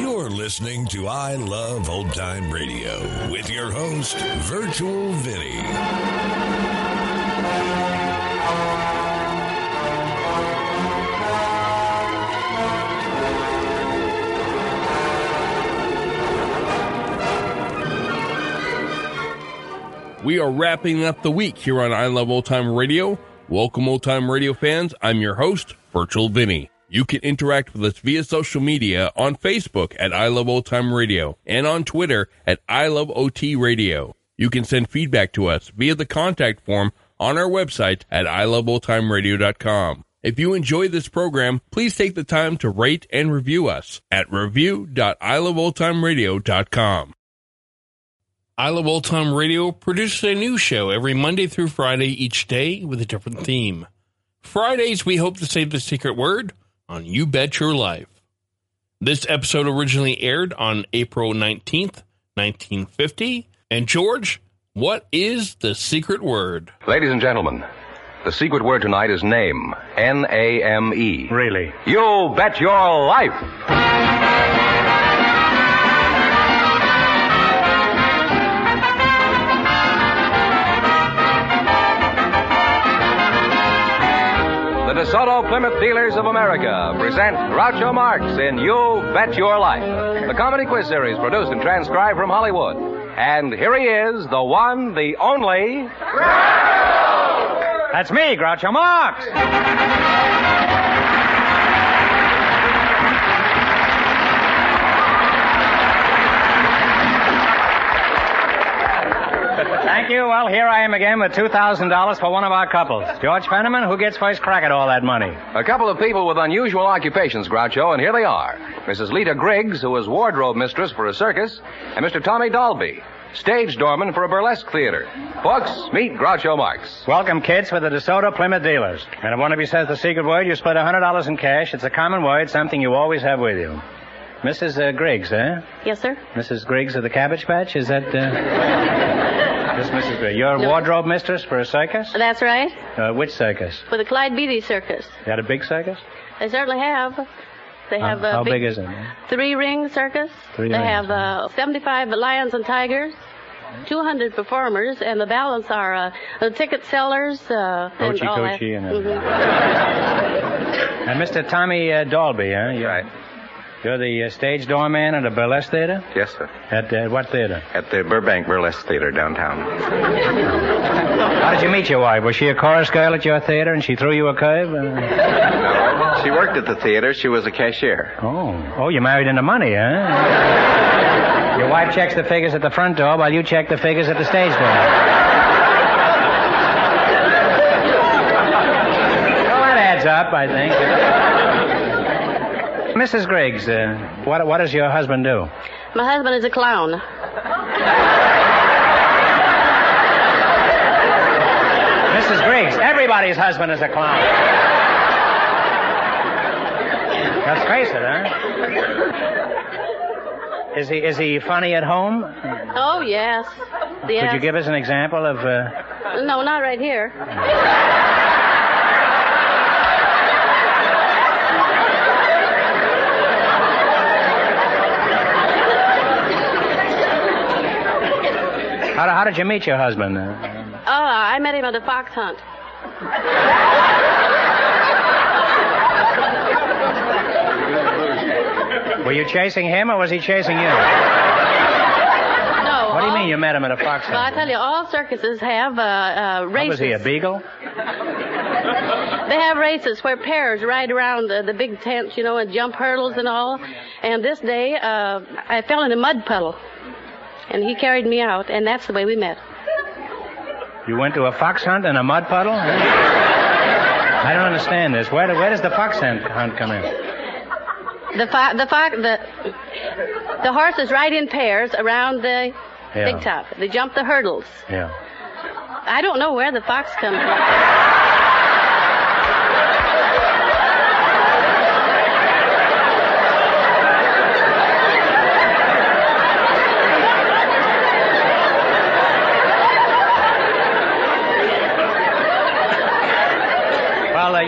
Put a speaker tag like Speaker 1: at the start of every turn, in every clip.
Speaker 1: You're listening to I Love Old Time Radio with your host, Virtual Vinny.
Speaker 2: We are wrapping up the week here on I Love Old Time Radio. Welcome, old time radio fans. I'm your host, Virtual Vinny. You can interact with us via social media on Facebook at I Love Old Time Radio and on Twitter at I Love OT Radio. You can send feedback to us via the contact form on our website at iloveoldtimeradio.com. If you enjoy this program, please take the time to rate and review us at review.iloveoldtimeradio.com. I Love Old Time Radio produces a new show every Monday through Friday each day with a different theme. Fridays, we hope to save the secret word on You Bet Your Life. This episode originally aired on April 19th, 1950. And George, what is the secret word?
Speaker 3: Ladies and gentlemen, the secret word tonight is name. N A M E.
Speaker 4: Really?
Speaker 3: You bet your life. DeSoto Plymouth Dealers of America present Groucho Marx in You Bet Your Life, the comedy quiz series produced and transcribed from Hollywood. And here he is, the one, the only.
Speaker 4: That's me, Groucho Marx. Thank you. Well, here I am again with $2,000 for one of our couples. George Fenneman, who gets first crack at all that money?
Speaker 3: A couple of people with unusual occupations, Groucho, and here they are. Mrs. Lita Griggs, who is wardrobe mistress for a circus, and Mr. Tommy Dolby, stage doorman for a burlesque theater. Folks, meet Groucho Marx.
Speaker 4: Welcome, kids, for the DeSoto Plymouth dealers. And if one of you says the secret word, you split $100 in cash. It's a common word, something you always have with you. Mrs. Uh, Griggs, eh?
Speaker 5: Yes, sir.
Speaker 4: Mrs. Griggs of the Cabbage Patch? Is that, uh... This Mrs. Griggs. You're a
Speaker 5: No.
Speaker 4: wardrobe mistress for a circus?
Speaker 5: That's right.
Speaker 4: Uh, which circus?
Speaker 5: For the Clyde Beatty Circus.
Speaker 4: You got a big circus?
Speaker 5: They certainly have. They
Speaker 4: How-
Speaker 5: have a
Speaker 4: how
Speaker 5: big,
Speaker 4: big is it?
Speaker 5: three ring circus.
Speaker 4: Three
Speaker 5: they
Speaker 4: rings,
Speaker 5: have uh, 75 lions and tigers. 200 performers, and the balance are uh, the ticket sellers. Uh, and that.
Speaker 4: coochie and
Speaker 5: Mhm.
Speaker 4: And Mr. Tommy uh, Dolby, huh? You're,
Speaker 3: Right.
Speaker 4: You're the uh, stage doorman at a burlesque theater?
Speaker 3: Yes, sir.
Speaker 4: At uh, what theater?
Speaker 3: At the Burbank Burlesque Theater downtown.
Speaker 4: How did you meet your wife? Was she a chorus girl at your theater and she threw you a curve? Uh,
Speaker 6: She worked at the theater. She was a cashier.
Speaker 4: oh. Oh, you married into money, huh? Your wife checks the figures at the front door while you check the figures at the stage door. Well, that adds up, I think. Mrs. Griggs, uh, what, what does your husband do?
Speaker 5: My husband is a clown.
Speaker 4: Mrs. Griggs, everybody's husband is a clown. Let's face it, huh? Is he is he funny at home?
Speaker 5: Oh yes. yes.
Speaker 4: Could you give us an example of? Uh...
Speaker 5: No, not right here.
Speaker 4: How, how did you meet your husband? Uh,
Speaker 5: Oh, I met him at a fox hunt.
Speaker 4: were you chasing him or was he chasing you?
Speaker 5: No.
Speaker 4: What do you
Speaker 5: all-
Speaker 4: mean you met him at a fox hunt?
Speaker 5: Well, I tell you, all circuses have uh, uh,
Speaker 4: What
Speaker 5: races.
Speaker 4: was he, a beagle?
Speaker 5: They have races where pairs ride around the, the big tents, you know, and jump hurdles and all. And this day, uh, I fell in a mud puddle, and he carried me out, and that's the way we met.
Speaker 4: You went to a fox hunt in a mud puddle? I don't understand this. Where, where does the fox hunt, hunt come in?
Speaker 5: The fo- the fo- the the horses ride in pairs around the
Speaker 4: Yeah.
Speaker 5: big top. They jump the hurdles.
Speaker 4: Yeah.
Speaker 5: I don't know where the fox comes from.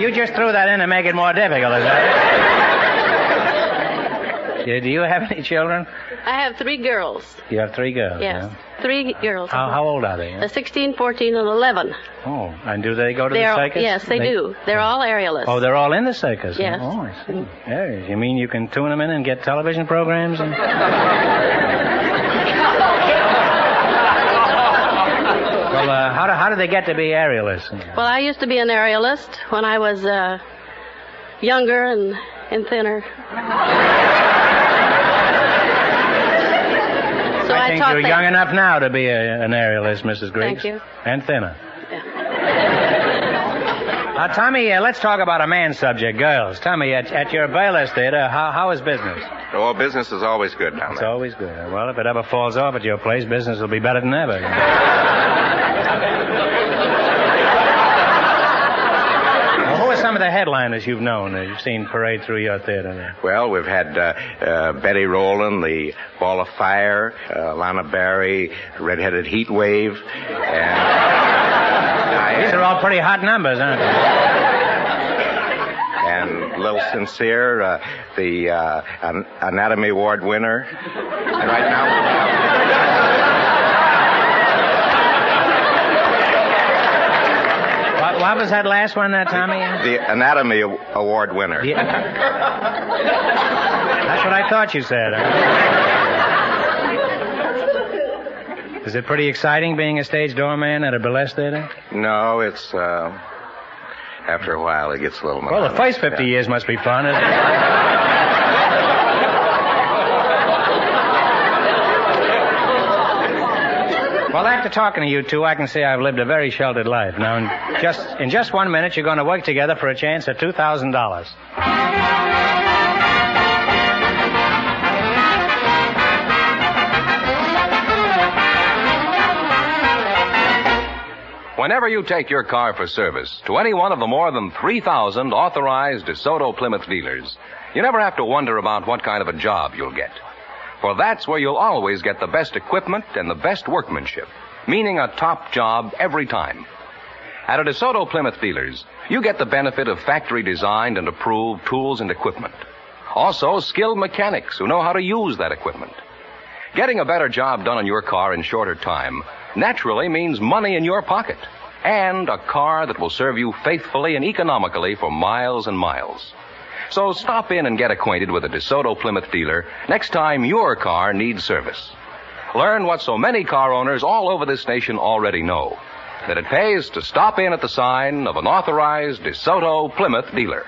Speaker 4: You just threw that in to make it more difficult, is that it? Do you have any children?
Speaker 5: I have three girls.
Speaker 4: You have three girls.
Speaker 5: Yes,
Speaker 4: yeah?
Speaker 5: three girls.
Speaker 4: How, how old are they?
Speaker 5: Uh, 16, 14, and 11.
Speaker 4: Oh, and do they go to
Speaker 5: They're,
Speaker 4: the circus?
Speaker 5: yes, they, do. They're all aerialists.
Speaker 4: Oh, they're all in the circus. huh?
Speaker 5: Yes.
Speaker 4: Oh, I see. Yeah, you mean you can tune them in and get television programs? And... well, uh, how do how do they get to be aerialists?
Speaker 5: Well, I used to be an aerialist when I was uh, younger and, and thinner. so I,
Speaker 4: I think you're
Speaker 5: them.
Speaker 4: young enough now to be a, an aerialist, Mrs. Griggs.
Speaker 5: Thank you.
Speaker 4: And thinner. Uh, Tommy, uh, let's talk about a man's subject, girls. Tommy, at, at your Bayless Theater, how, how is business?
Speaker 6: Oh, business is always good down
Speaker 4: It's always good. Well, if it ever falls off at your place, business will be better than ever. well, who are some of the headliners you've known that you've seen parade through your theater there?
Speaker 6: Well, we've had uh, uh, Betty Rowland, the Ball of Fire, uh, Lana Barry, Redheaded Heat Wave, and
Speaker 4: These are all pretty hot numbers, aren't they?
Speaker 6: and Lil Sincere, uh, the uh, An- Anatomy Award winner. And right now,
Speaker 4: What, was that last one, there, Tommy?
Speaker 6: the Anatomy Award winner.
Speaker 4: Yeah. That's what I thought you said. Is it pretty exciting being a stage doorman at a burlesque theater?
Speaker 6: No, it's uh, after a while it gets a little.
Speaker 4: Well, the first 50
Speaker 6: Yeah.
Speaker 4: years must be fun. isn't it? Well, after talking to you two, I can say I've lived a very sheltered life. Now, in just in just one minute, you're going to work together for a chance at two thousand dollars.
Speaker 3: Whenever you take your car for service to any one of the more than 3,000 authorized DeSoto Plymouth dealers, you never have to wonder about what kind of a job you'll get. For that's where you'll always get the best equipment and the best workmanship, meaning a top job every time. At a DeSoto Plymouth dealers, you get the benefit of factory designed and approved tools and equipment. Also, skilled mechanics who know how to use that equipment. Getting a better job done on your car in shorter time naturally means money in your pocket and a car that will serve you faithfully and economically for miles and miles. So stop in and get acquainted with a DeSoto Plymouth dealer next time your car needs service. Learn what so many car owners all over this nation already know. That it pays to stop in at the sign of an authorized DeSoto Plymouth dealer.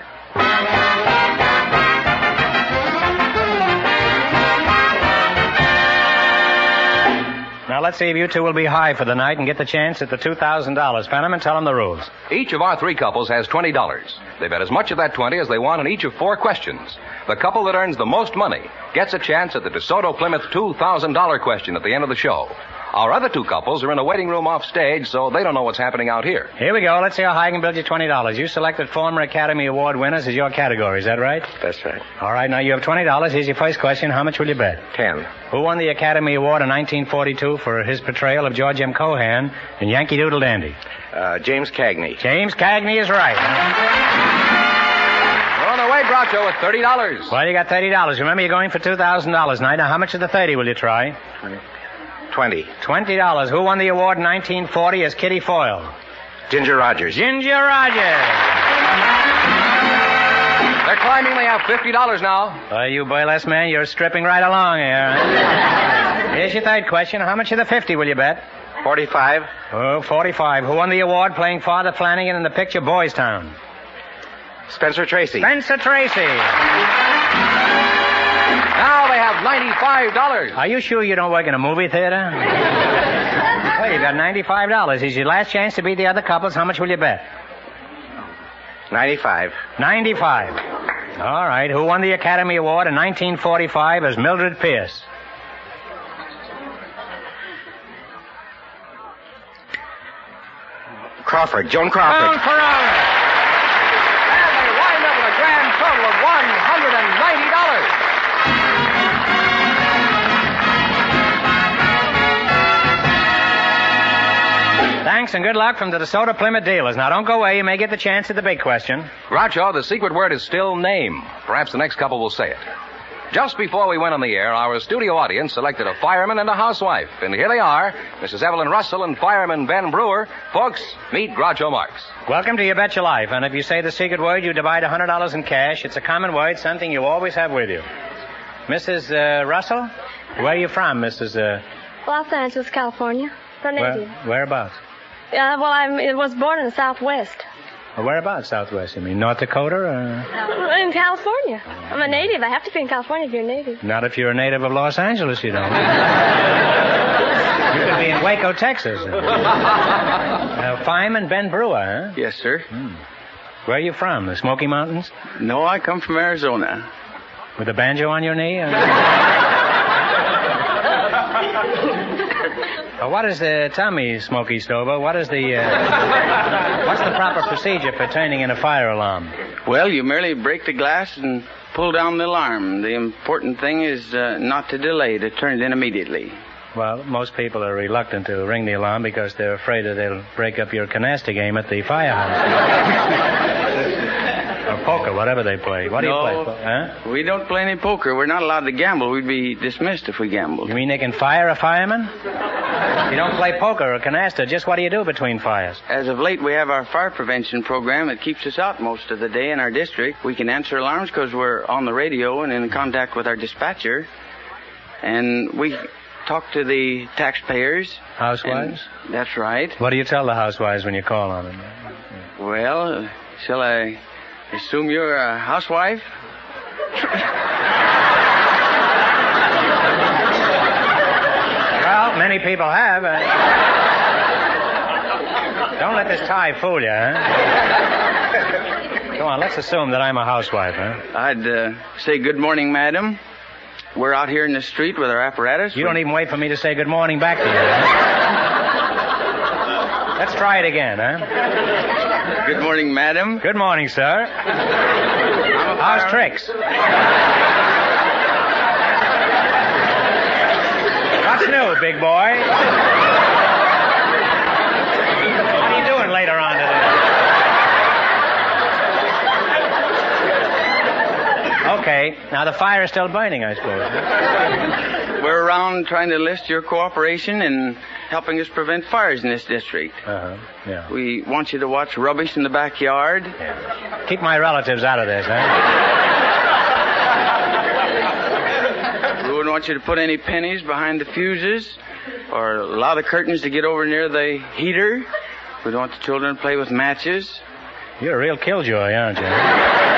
Speaker 4: Now, let's see if you two will be high for the night and get the chance at the two thousand dollars. Fenneman, tell them the rules.
Speaker 3: Each of our three couples has $20. They bet as much of that 20 as they want on each of four questions. The couple that earns the most money gets a chance at the DeSoto Plymouth $2,000 question at the end of the show. Our other two couples are in a waiting room off stage, so they don't know what's happening out here.
Speaker 4: Here we go. Let's see how high I can build you twenty dollars. You selected former Academy Award winners as your category. Is that right?
Speaker 6: That's right.
Speaker 4: All right. Now you have twenty dollars. Here's your first question. How much will you bet?
Speaker 6: Ten.
Speaker 4: Who won the Academy Award in 1942 for his portrayal of George M. Cohan in Yankee Doodle Dandy?
Speaker 6: Uh, James Cagney.
Speaker 4: James Cagney is right.
Speaker 3: We're on our way, Groucho, with $30.
Speaker 4: Well, you got thirty dollars. Remember, you're going for two thousand dollars tonight. Now, how much of the thirty will you try?
Speaker 6: Twenty.
Speaker 4: Twenty $20. Who won the award in 1940 as Kitty Foyle?
Speaker 6: Ginger Rogers.
Speaker 4: Ginger Rogers.
Speaker 3: They're climbing. They have $50 now.
Speaker 4: Well, you burlesque man, you're stripping right along here. Here's your third question. How much of the fifty will you bet?
Speaker 6: Forty-five.
Speaker 4: Oh, 45. Who won the award playing Father Flanagan in the picture Boys Town?
Speaker 6: Spencer Tracy.
Speaker 4: Spencer Tracy.
Speaker 3: Now they have $95.
Speaker 4: Are you sure you don't work in a movie theater? well, you've got ninety-five dollars. Is your last chance to beat the other couples. How much will you bet?
Speaker 6: Ninety-five.
Speaker 4: Ninety-five. All right. Who won the Academy Award in 1945 as Mildred Pierce?
Speaker 6: Crawford. Joan
Speaker 4: Joan
Speaker 6: Crawford.
Speaker 4: Thanks Thanks and good luck from the DeSoto Plymouth dealers. Now don't go away. You may get the chance at the big question.
Speaker 3: Groucho, the secret word is still name. Perhaps the next couple will say it. Just before we went on the air, our studio audience selected a fireman and a housewife. And here they are, Mrs. Evelyn Russell and fireman Ben Brewer. Folks, meet Groucho Marx.
Speaker 4: Welcome to You Bet Your Life. And if you say the secret word, you divide $100 in cash. It's a common word, something you always have with you. Mrs. Uh, Russell, where are you from, Mrs. Uh,
Speaker 7: Los Angeles, California. The
Speaker 4: where,
Speaker 7: native.
Speaker 4: whereabouts?
Speaker 7: Uh, well, I'm, it was born in the Southwest.
Speaker 4: Well, whereabouts, Southwest? You mean North Dakota? Or...
Speaker 7: In California. I'm a native. I have to be in California if you're a native.
Speaker 4: Not if you're a native of Los Angeles, you don't. you could be in Waco, Texas. Uh, fireman Ben Brewer, huh?
Speaker 8: Yes, sir.
Speaker 4: Where are you from? The Smoky Mountains?
Speaker 8: No, I come from Arizona.
Speaker 4: With a banjo on your knee? or- Uh, what is the, tell me, Smoky Stover, what is the, uh, what's the proper procedure for turning in a fire alarm?
Speaker 8: Well, you merely break the glass and pull down the alarm. The important thing is uh, not to delay, to turn it in immediately.
Speaker 4: Well, most people are reluctant to ring the alarm because they're afraid that they'll break up your canasta game at the firehouse. poker, whatever they play. What do
Speaker 8: No.
Speaker 4: you play? Huh?
Speaker 8: We don't play any poker. We're not allowed to gamble. We'd be dismissed if we gambled.
Speaker 4: You mean they can fire a fireman? You don't play poker or canasta. Just what do you do between fires?
Speaker 8: As of late, we have our fire prevention program that keeps us out most of the day in our district. We can answer alarms because we're on the radio and in contact with our dispatcher. And we talk to the taxpayers.
Speaker 4: Housewives?
Speaker 8: That's right.
Speaker 4: What do you tell the housewives when you call on them?
Speaker 8: Well, shall I assume you're a housewife?
Speaker 4: Well, many people have. Uh... Don't let this tie fool you, huh? Come on, let's assume that I'm a housewife, huh?
Speaker 8: I'd uh, say good morning, madam. We're out here in the street with our apparatus.
Speaker 4: You don't even wait for me to say good morning back to you. Huh? Let's try it again, huh?
Speaker 8: Good morning, madam.
Speaker 4: Good morning, sir. How's tricks? What's new, big boy? What are you doing later on today? Okay, now the fire is still burning, I suppose.
Speaker 8: We're around trying to enlist your cooperation in helping us prevent fires in this district.
Speaker 4: Uh-huh, yeah.
Speaker 8: We want you to watch rubbish in the backyard.
Speaker 4: yeah. Keep my relatives out of this, huh?
Speaker 8: We wouldn't want you to put any pennies behind the fuses or allow the curtains to get over near the heater. We don't want the children to play with matches.
Speaker 4: You're a real killjoy, aren't you?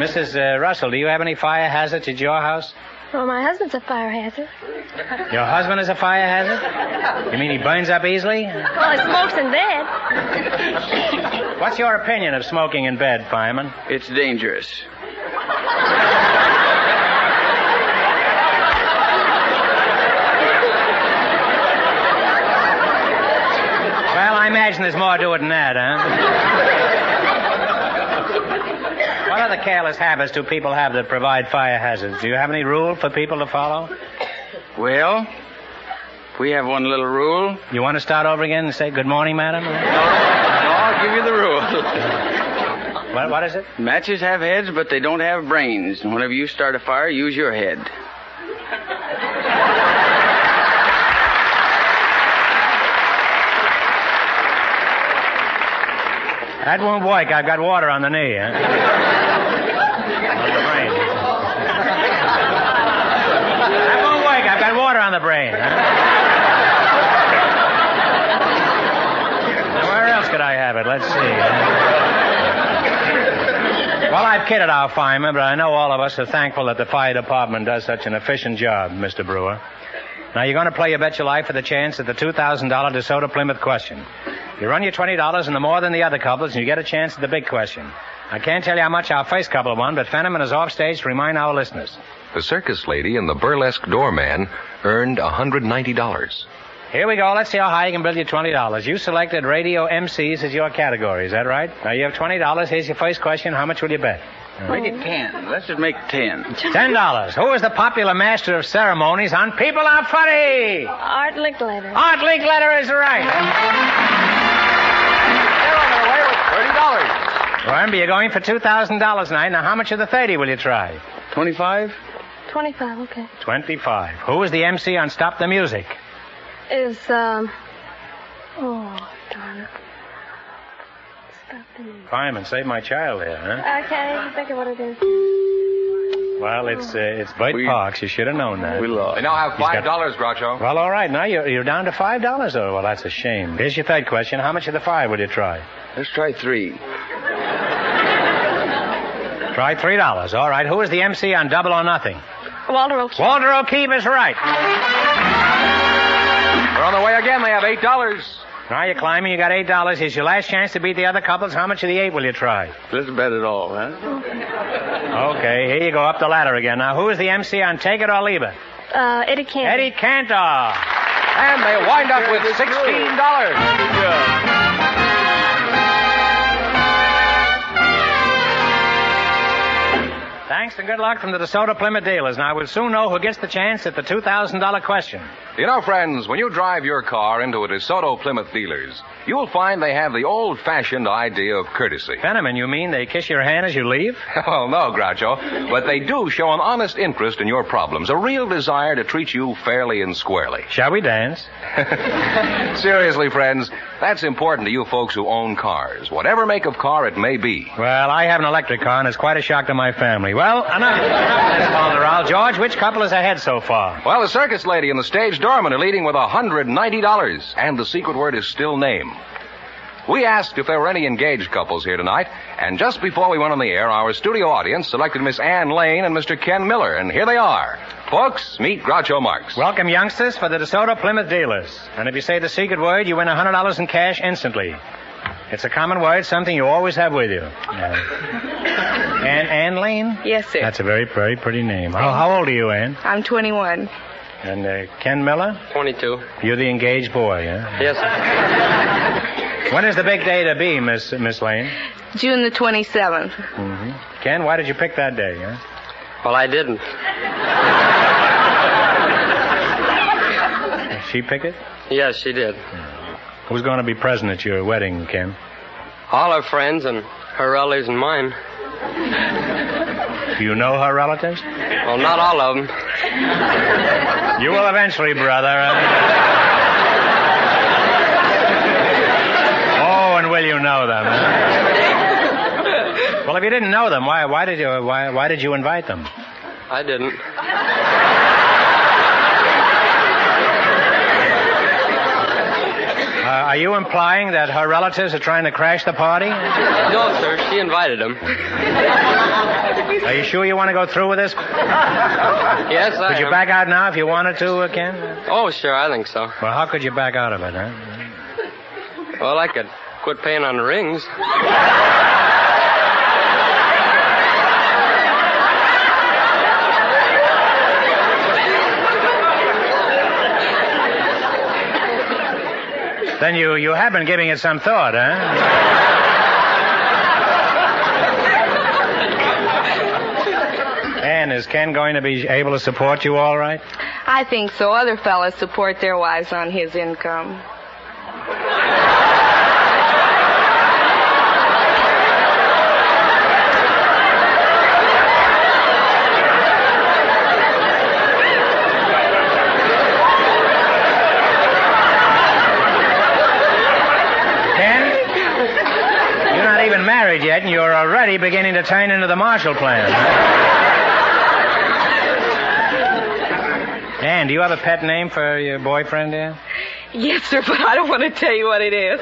Speaker 4: Mrs. Uh, Russell, do you have any fire hazards at your house?
Speaker 7: Well, my husband's a fire hazard.
Speaker 4: Your husband is a fire hazard? You mean he burns up easily?
Speaker 7: Well, he smokes in bed.
Speaker 4: What's your opinion of smoking in bed, fireman?
Speaker 8: It's dangerous.
Speaker 4: Well, I imagine there's more to it than that, huh? What other careless habits do people have that provide fire hazards? Do you have any rule for people to follow?
Speaker 8: Well, we have one little rule.
Speaker 4: You want to start over again and say good morning, madam?
Speaker 8: No, I'll give you the rule.
Speaker 4: What, what is it?
Speaker 8: Matches have heads, but they don't have brains. And whenever you start a fire, use your head.
Speaker 4: That won't work. I've got water on the knee. Huh? on the brain. That won't work. I've got water on the brain. Huh? Now, where else could I have it? Let's see. Well, I've kidded our firemen, but I know all of us are thankful that the fire department does such an efficient job, Mr. Brewer. Now, you're going to play your bet your life for the chance at the $2,000 DeSoto Plymouth question. You run your $20 into more than the other couples, and you get a chance at the big question. I can't tell you how much our first couple won, but Fenneman is off stage to remind our listeners.
Speaker 3: The circus lady and the burlesque doorman earned $190.
Speaker 4: Here we go. Let's see how high you can build your $20. You selected radio MCs as your category. Is that right? Now, you have $20. Here's your first question. How much will you bet?
Speaker 8: Make it ten. Let's just make ten.
Speaker 4: Ten dollars. Who is the popular master of ceremonies on People Are Funny?
Speaker 7: Art Linkletter.
Speaker 4: Art Linkletter is right.
Speaker 3: They're on their way with thirty dollars.
Speaker 4: Remember, you're going for two thousand dollars tonight. Now, how much of the thirty will you try?
Speaker 8: Twenty-five.
Speaker 7: 25, okay.
Speaker 4: Twenty-five. Who is the MC on Stop the Music?
Speaker 7: Is, um. Oh, darn it. Stop the music.
Speaker 4: Fireman, save my child here, huh?
Speaker 7: I can't even think of what it is.
Speaker 4: Well, it's uh, it's Bert
Speaker 3: We-
Speaker 4: Parks. You should have known that.
Speaker 8: We lost.
Speaker 3: They now have
Speaker 4: He's got-
Speaker 3: five dollars, Groucho.
Speaker 4: Well, all right. Now you're, you're down to five dollars. Oh, well, that's a shame. Here's your third question. How much of the five will you try?
Speaker 8: Let's try three.
Speaker 4: Try three dollars. All right. Who is the MC on Double or Nothing?
Speaker 7: Walter O'Keefe.
Speaker 4: Walter O'Keefe is right.
Speaker 3: They're on their way again. They have eight dollars.
Speaker 4: Now you're climbing. You got eight dollars. Here's your last chance to beat the other couples. How much of the eight will you try?
Speaker 8: Let's bet it all, huh?
Speaker 4: Okay. Here you go up the ladder again. Now, who is the MC on Take It or Leave It?
Speaker 7: Uh, Eddie Cantor.
Speaker 4: Eddie Cantor.
Speaker 3: And they wind up with sixteen dollars.
Speaker 4: Thanks and good luck from the DeSoto Plymouth dealers. Now we'll soon know who gets the chance at the two thousand dollar question.
Speaker 3: You know, friends, when you drive your car into a DeSoto Plymouth dealers, you'll find they have the old-fashioned idea of courtesy.
Speaker 4: Fenneman, you mean they kiss your hand as you leave?
Speaker 3: Oh, no, Groucho. But they do show an honest interest in your problems, a real desire to treat you fairly and squarely.
Speaker 4: Shall we dance?
Speaker 3: Seriously, friends, that's important to you folks who own cars, whatever make of car it may be.
Speaker 4: Well, I have an electric car, and it's quite a shock to my family. Well, enough. Miss Calderal. George, which couple is ahead so far?
Speaker 3: Well, the circus lady and the stage doorman are leading with $190, and the secret word is still name. We asked if there were any engaged couples here tonight, and just before we went on the air, our studio audience selected Miss Ann Lane and Mr. Ken Miller, and here they are. Folks, meet Groucho Marx.
Speaker 4: Welcome, youngsters, for the DeSoto Plymouth dealers. And if you say the secret word, you win a $100 in cash instantly. It's a common word, something you always have with you. Yeah. Ann, Ann Lane?
Speaker 9: Yes, sir.
Speaker 4: That's a very, very pretty name. How, how old are you, Ann?
Speaker 9: I'm 21.
Speaker 4: And uh, Ken Miller?
Speaker 8: 22.
Speaker 4: You're the engaged boy, huh?
Speaker 8: Yes, sir.
Speaker 4: When is the big day to be, Miss Miss Lane?
Speaker 9: June the 27th.
Speaker 4: Mm-hmm. Ken, why did you pick that day, huh?
Speaker 8: Well, I didn't.
Speaker 4: Did she pick it?
Speaker 8: Yes, she did.
Speaker 4: Who's going to be present at your wedding, Ken?
Speaker 8: All her friends and her relatives and mine.
Speaker 4: Do you know her relatives?
Speaker 8: Well, not all of them.
Speaker 4: You will eventually, brother. Eh? oh, and will you know them? Eh? Well, if you didn't know them, why why did you why why did you invite them?
Speaker 8: I didn't.
Speaker 4: Uh, are you implying that her relatives are trying to crash the party?
Speaker 8: No, sir. She invited them.
Speaker 4: Are you sure you want to go through with this?
Speaker 8: Yes, I
Speaker 4: Could you
Speaker 8: am.
Speaker 4: back out now if you wanted to, uh, Ken?
Speaker 8: Oh, sure. I think so.
Speaker 4: Well, how could you back out of it, huh?
Speaker 8: Well, I could quit paying on the rings.
Speaker 4: Then you, you have been giving it some thought, huh? Ann, is Ken going to be able to support you all right?
Speaker 9: I think so. Other fellas support their wives on his income.
Speaker 4: Ken? You're not even married yet, and you're already beginning to turn into the Marshall Plan. Ann, do you have a pet name for your boyfriend there?
Speaker 9: Yes, sir, but I don't want to tell you what it is.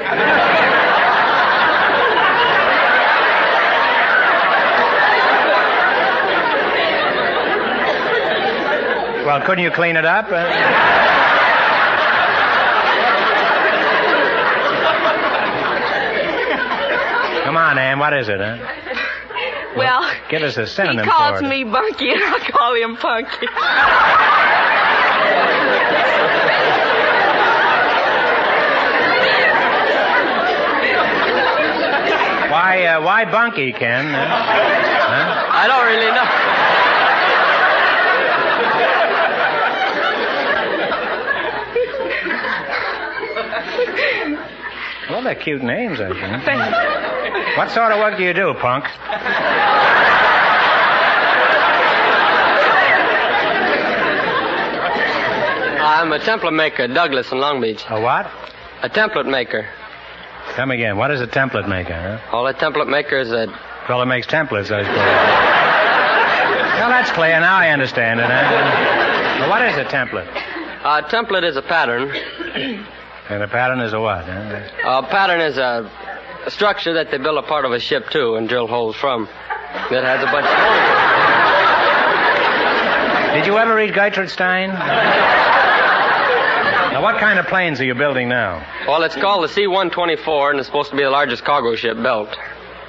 Speaker 4: Well, couldn't you clean it up? Come on, Ann, what is it, huh?
Speaker 9: Well,
Speaker 4: Give us a
Speaker 9: he
Speaker 4: synonym
Speaker 9: calls
Speaker 4: for it.
Speaker 9: me Bunky, and I call him Punky.
Speaker 4: Why, uh, uh, why Bunky, Ken? Huh? Huh?
Speaker 10: I don't really know.
Speaker 4: Well, they're cute names, I think. What sort of work do you do, punk?
Speaker 10: I'm a template maker, Douglas in Long Beach.
Speaker 4: A what?
Speaker 10: A template maker.
Speaker 4: Come again. What is a template maker, huh?
Speaker 10: All a template maker is a.
Speaker 4: Fellow makes templates, I suppose. well, that's clear. Now I understand it. Huh? Well, what is a template?
Speaker 10: A template is a pattern.
Speaker 4: And a pattern is a what? Huh?
Speaker 10: A pattern is a, a structure that they build a part of a ship to and drill holes from. That has a bunch of holes.
Speaker 4: Did you ever read Gertrude Stein? now, what kind of planes are you building now?
Speaker 10: Well, it's called the C-124, and it's supposed to be the largest cargo ship built.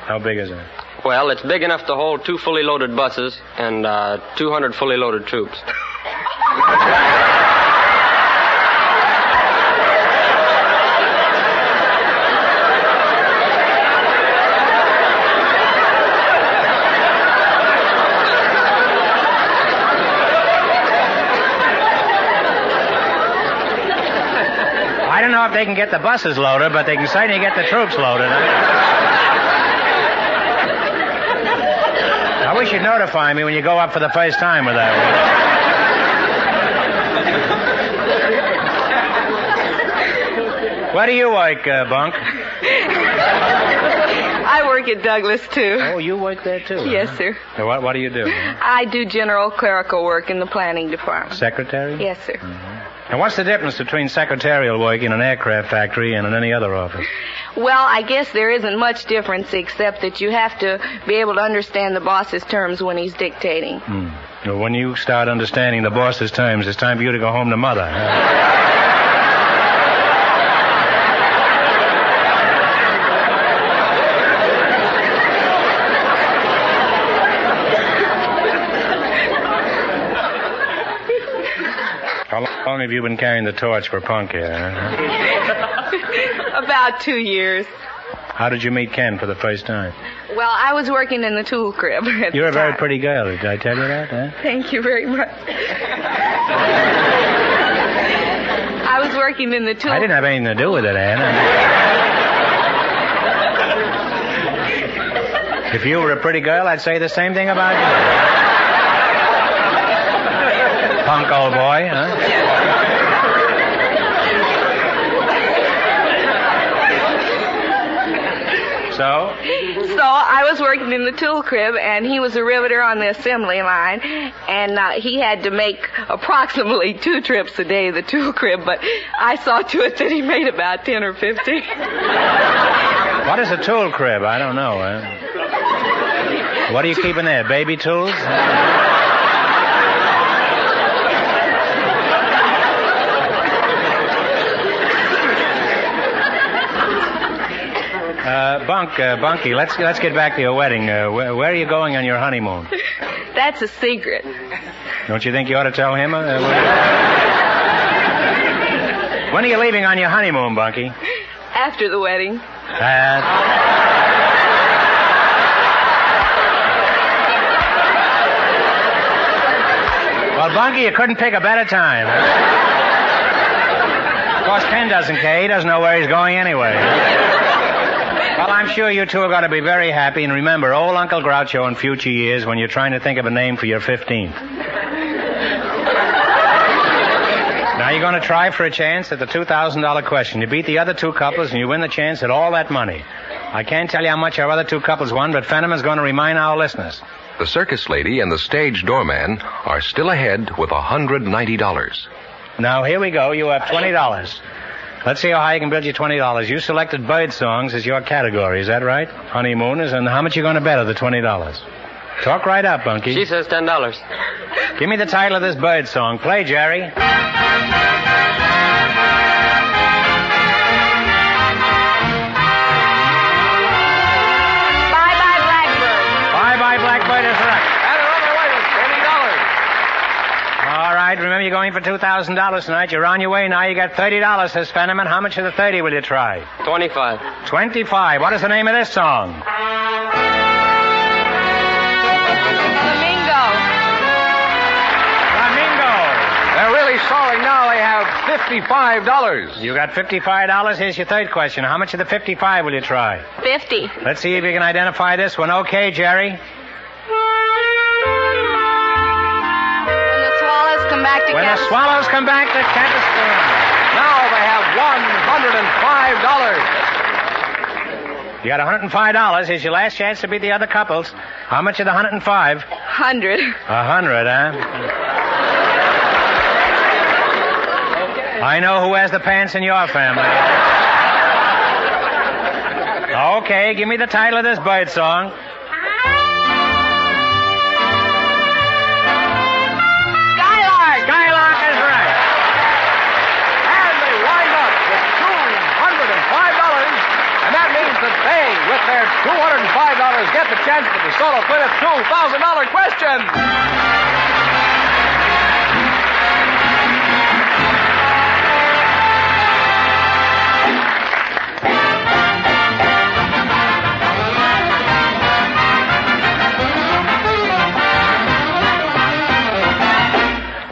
Speaker 4: How big is it?
Speaker 10: Well, it's big enough to hold two fully loaded buses and uh, 200 fully loaded troops.
Speaker 4: if they can get the buses loaded, but they can certainly get the troops loaded. I wish you'd notify me when you go up for the first time with that. One. Where do you work, uh, Bunk?
Speaker 9: I work at Douglas, too.
Speaker 4: Oh, you work there too?
Speaker 9: Yes,
Speaker 4: huh?
Speaker 9: sir.
Speaker 4: So what, what do you do?
Speaker 9: I do general clerical work in the planning department.
Speaker 4: Secretary?
Speaker 9: Yes, sir.
Speaker 4: And what's the difference between secretarial work in an aircraft factory and in any other office?
Speaker 9: Well, I guess there isn't much difference except that you have to be able to understand the boss's terms when he's dictating.
Speaker 4: Hmm. Well, when you start understanding the boss's terms, it's time for you to go home to mother. huh? How long have you been carrying the torch for punk here? huh?
Speaker 9: About two years.
Speaker 4: How did you meet Ken for the first time?
Speaker 9: Well, I was working in the tool crib.
Speaker 4: You're a very
Speaker 9: time.
Speaker 4: pretty girl. Did I tell you that? Huh?
Speaker 9: Thank you very much. I was working in the tool.
Speaker 4: I didn't have anything to do with it, Ann. If you were a pretty girl, I'd say the same thing about you. Punk old boy, huh? So?
Speaker 9: So I was working in the tool crib, and he was a riveter on the assembly line, and uh, he had to make approximately two trips a day to the tool crib, but I saw to it that he made about ten or fifteen.
Speaker 4: What is a tool crib? I don't know. Huh? What are you keeping there? Baby tools? Uh, Bunk, uh, Bunky, let's let's get back to your wedding. Uh, where, where are you going on your honeymoon?
Speaker 9: That's a secret.
Speaker 4: Don't you think you ought to tell him? Uh, when- are you leaving on your honeymoon, Bunky?
Speaker 9: After the wedding.
Speaker 4: Uh, well, Bunky, you couldn't pick a better time. Of course, Ken doesn't care. He doesn't know where he's going anyway. Well, I'm sure you two are going to be very happy. And remember, old Uncle Groucho in future years when you're trying to think of a name for your 15th. Now you're going to try for a chance at the $2,000 question. You beat the other two couples and you win the chance at all that money. I can't tell you how much our other two couples won, but Fenneman's going to remind our listeners.
Speaker 11: The circus lady and the stage doorman are still ahead with $190.
Speaker 4: Now here we go. You have $20. Let's see how high you can build your $20. You selected bird songs as your category. Is that right? Honeymooners. And how much you going to bet of the $20? Talk right up, Bunky.
Speaker 10: She says ten dollars.
Speaker 4: Give me the title of this bird song. Play, Jerry. night. Remember, you're going for $2,000 tonight. You're on your way now. You got $30, says Fenneman. How much of the 30 will you try?
Speaker 10: 25.
Speaker 4: 25. What is the name of this song? Flamingo. Flamingo. They're really sorry now.
Speaker 3: They have $55.
Speaker 4: You got $55. Here's your third question. How much of the 55 will you try?
Speaker 7: 50.
Speaker 4: Let's see if you can identify this one. Okay, Jerry.
Speaker 9: Back to
Speaker 4: When the swallows come back to Capistrano.
Speaker 3: Now they have $105.
Speaker 4: You got $105. Here's your last chance to beat the other couples. How much of the 105?
Speaker 9: 100.
Speaker 4: A hundred, huh? I know who has the pants in your family. Okay, give me the title of this bird song.
Speaker 3: They, with their $205, get the chance the DeSoto Plymouth $2,000 question.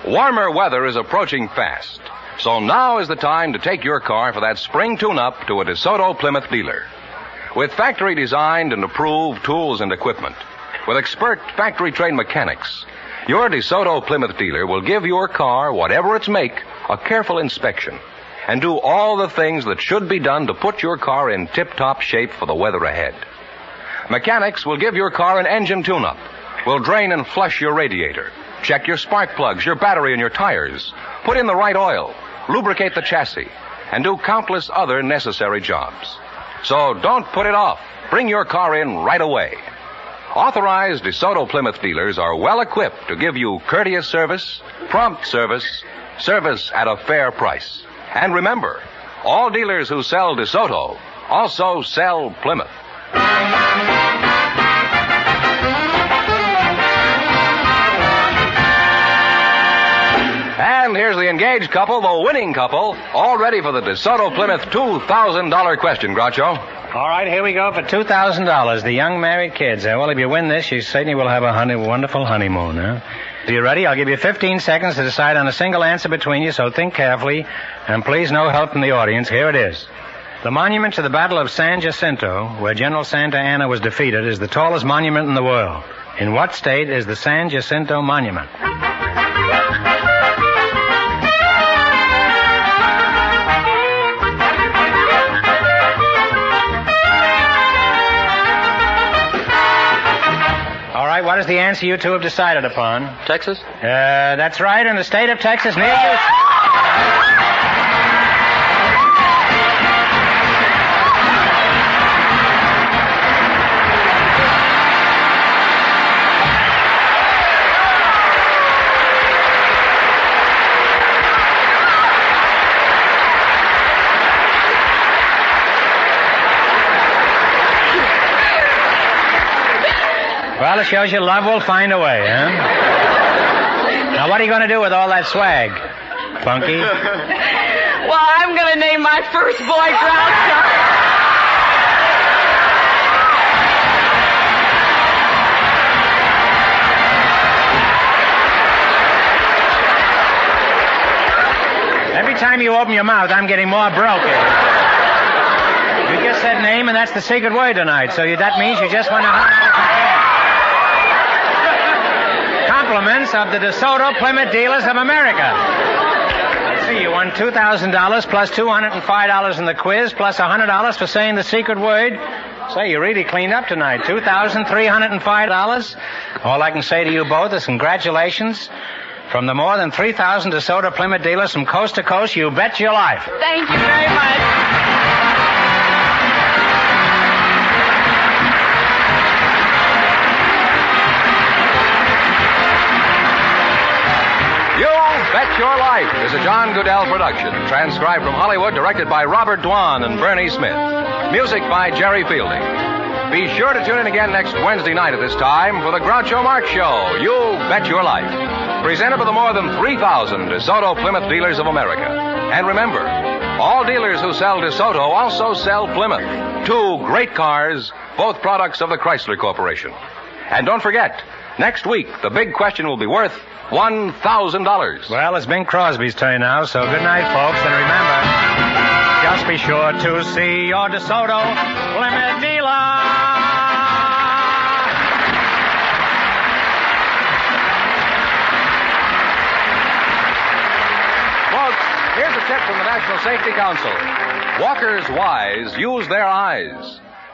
Speaker 3: Warmer weather is approaching fast. So now is the time to take your car for that spring tune-up to a DeSoto Plymouth dealer. With factory designed and approved tools and equipment, with expert factory trained mechanics, your DeSoto Plymouth dealer will give your car, whatever its make, a careful inspection and do all the things that should be done to put your car in tip-top shape for the weather ahead. Mechanics will give your car an engine tune-up, will drain and flush your radiator, check your spark plugs, your battery, and your tires, put in the right oil, lubricate the chassis, and do countless other necessary jobs. So don't put it off. Bring your car in right away. Authorized DeSoto Plymouth dealers are well equipped to give you courteous service, prompt service, service at a fair price. And remember, all dealers who sell DeSoto also sell Plymouth. And here's the engaged couple, the winning couple, all ready for the DeSoto Plymouth $2,000 question, Groucho.
Speaker 4: All right, here we go for $2,000. The young married kids. Uh, well, if you win this, you certainly will have a honey, wonderful honeymoon, huh? Are you ready? I'll give you 15 seconds to decide on a single answer between you, so think carefully. And please, no help from the audience. Here it is. The monument to the Battle of San Jacinto, where General Santa Anna was defeated, is the tallest monument in the world. In what state is the San Jacinto Monument? What is the answer you two have decided upon?
Speaker 10: Texas?
Speaker 4: Uh, that's right, in the state of Texas, near you. Well, it shows you love will find a way, huh? Now, what are you going to do with all that swag, Funky?
Speaker 9: Well, I'm going to name my first boy Groucho.
Speaker 4: Every time you open your mouth, I'm getting more broken. You just said name, and that's the secret word tonight. So you, that means you just want to. Compliments of the DeSoto Plymouth Dealers of America. See, you won $2,000 plus $205 in the quiz plus $100 for saying the secret word. Say, you really cleaned up tonight. $2,305. All I can say to you both is congratulations. From the more than 3,000 DeSoto Plymouth dealers from coast to coast, you bet your life.
Speaker 9: Thank you very much.
Speaker 3: Your Life is a John Guedel production, transcribed from Hollywood, directed by Robert Dwan and Bernie Smith. Music by Jerry Fielding. Be sure to tune in again next Wednesday night at this time for the Groucho Marx Show. You Bet Your Life. Presented by the more than 3,000 DeSoto Plymouth dealers of America. And remember, all dealers who sell DeSoto also sell Plymouth. Two great cars, both products of the Chrysler Corporation. And don't forget, Next week, the big question will be worth $1,000.
Speaker 4: Well, it's Bing Crosby's turn now, so good night, folks, and remember, just be sure to see your DeSoto Plymouth dealer.
Speaker 3: Folks, here's a tip from the National Safety Council. Walkers wise use their eyes.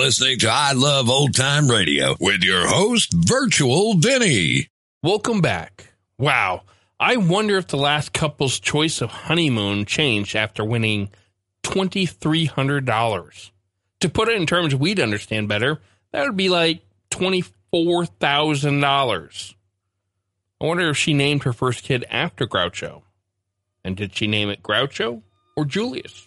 Speaker 1: Listening to I Love Old Time Radio with your host, Virtual Vinny.
Speaker 2: Welcome back. Wow. I wonder if the last couple's choice of honeymoon changed after winning $2,300. To put it in terms we'd understand better, that would be like $24,000. I wonder if she named her first kid after Groucho. And did she name it Groucho or Julius?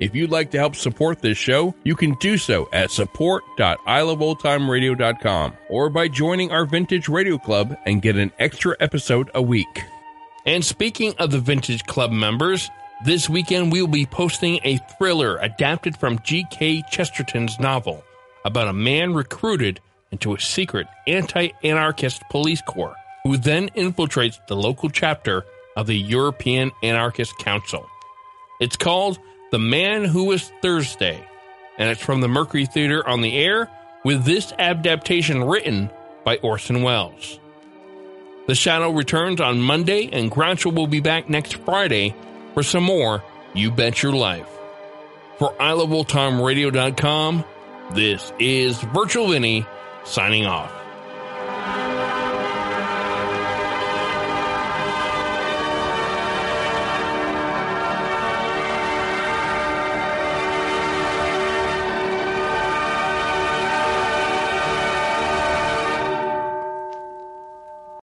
Speaker 2: If you'd like to help support this show, you can do so at support.iloveoldtimeradio.com or by joining our Vintage Radio Club and get an extra episode a week. And speaking of the Vintage Club members, this weekend we will be posting a thriller adapted from G.K. Chesterton's novel about a man recruited into a secret anti anarchist police corps who then infiltrates the local chapter of the European Anarchist Council. It's called the Man Who Was Thursday, and it's from the Mercury Theater on the air with this adaptation written by Orson Welles. The Shadow returns on Monday, and Groucho will be back next Friday for some more You Bet Your Life. For iloveoldtimeradio.com, this is Virtual Vinny signing off.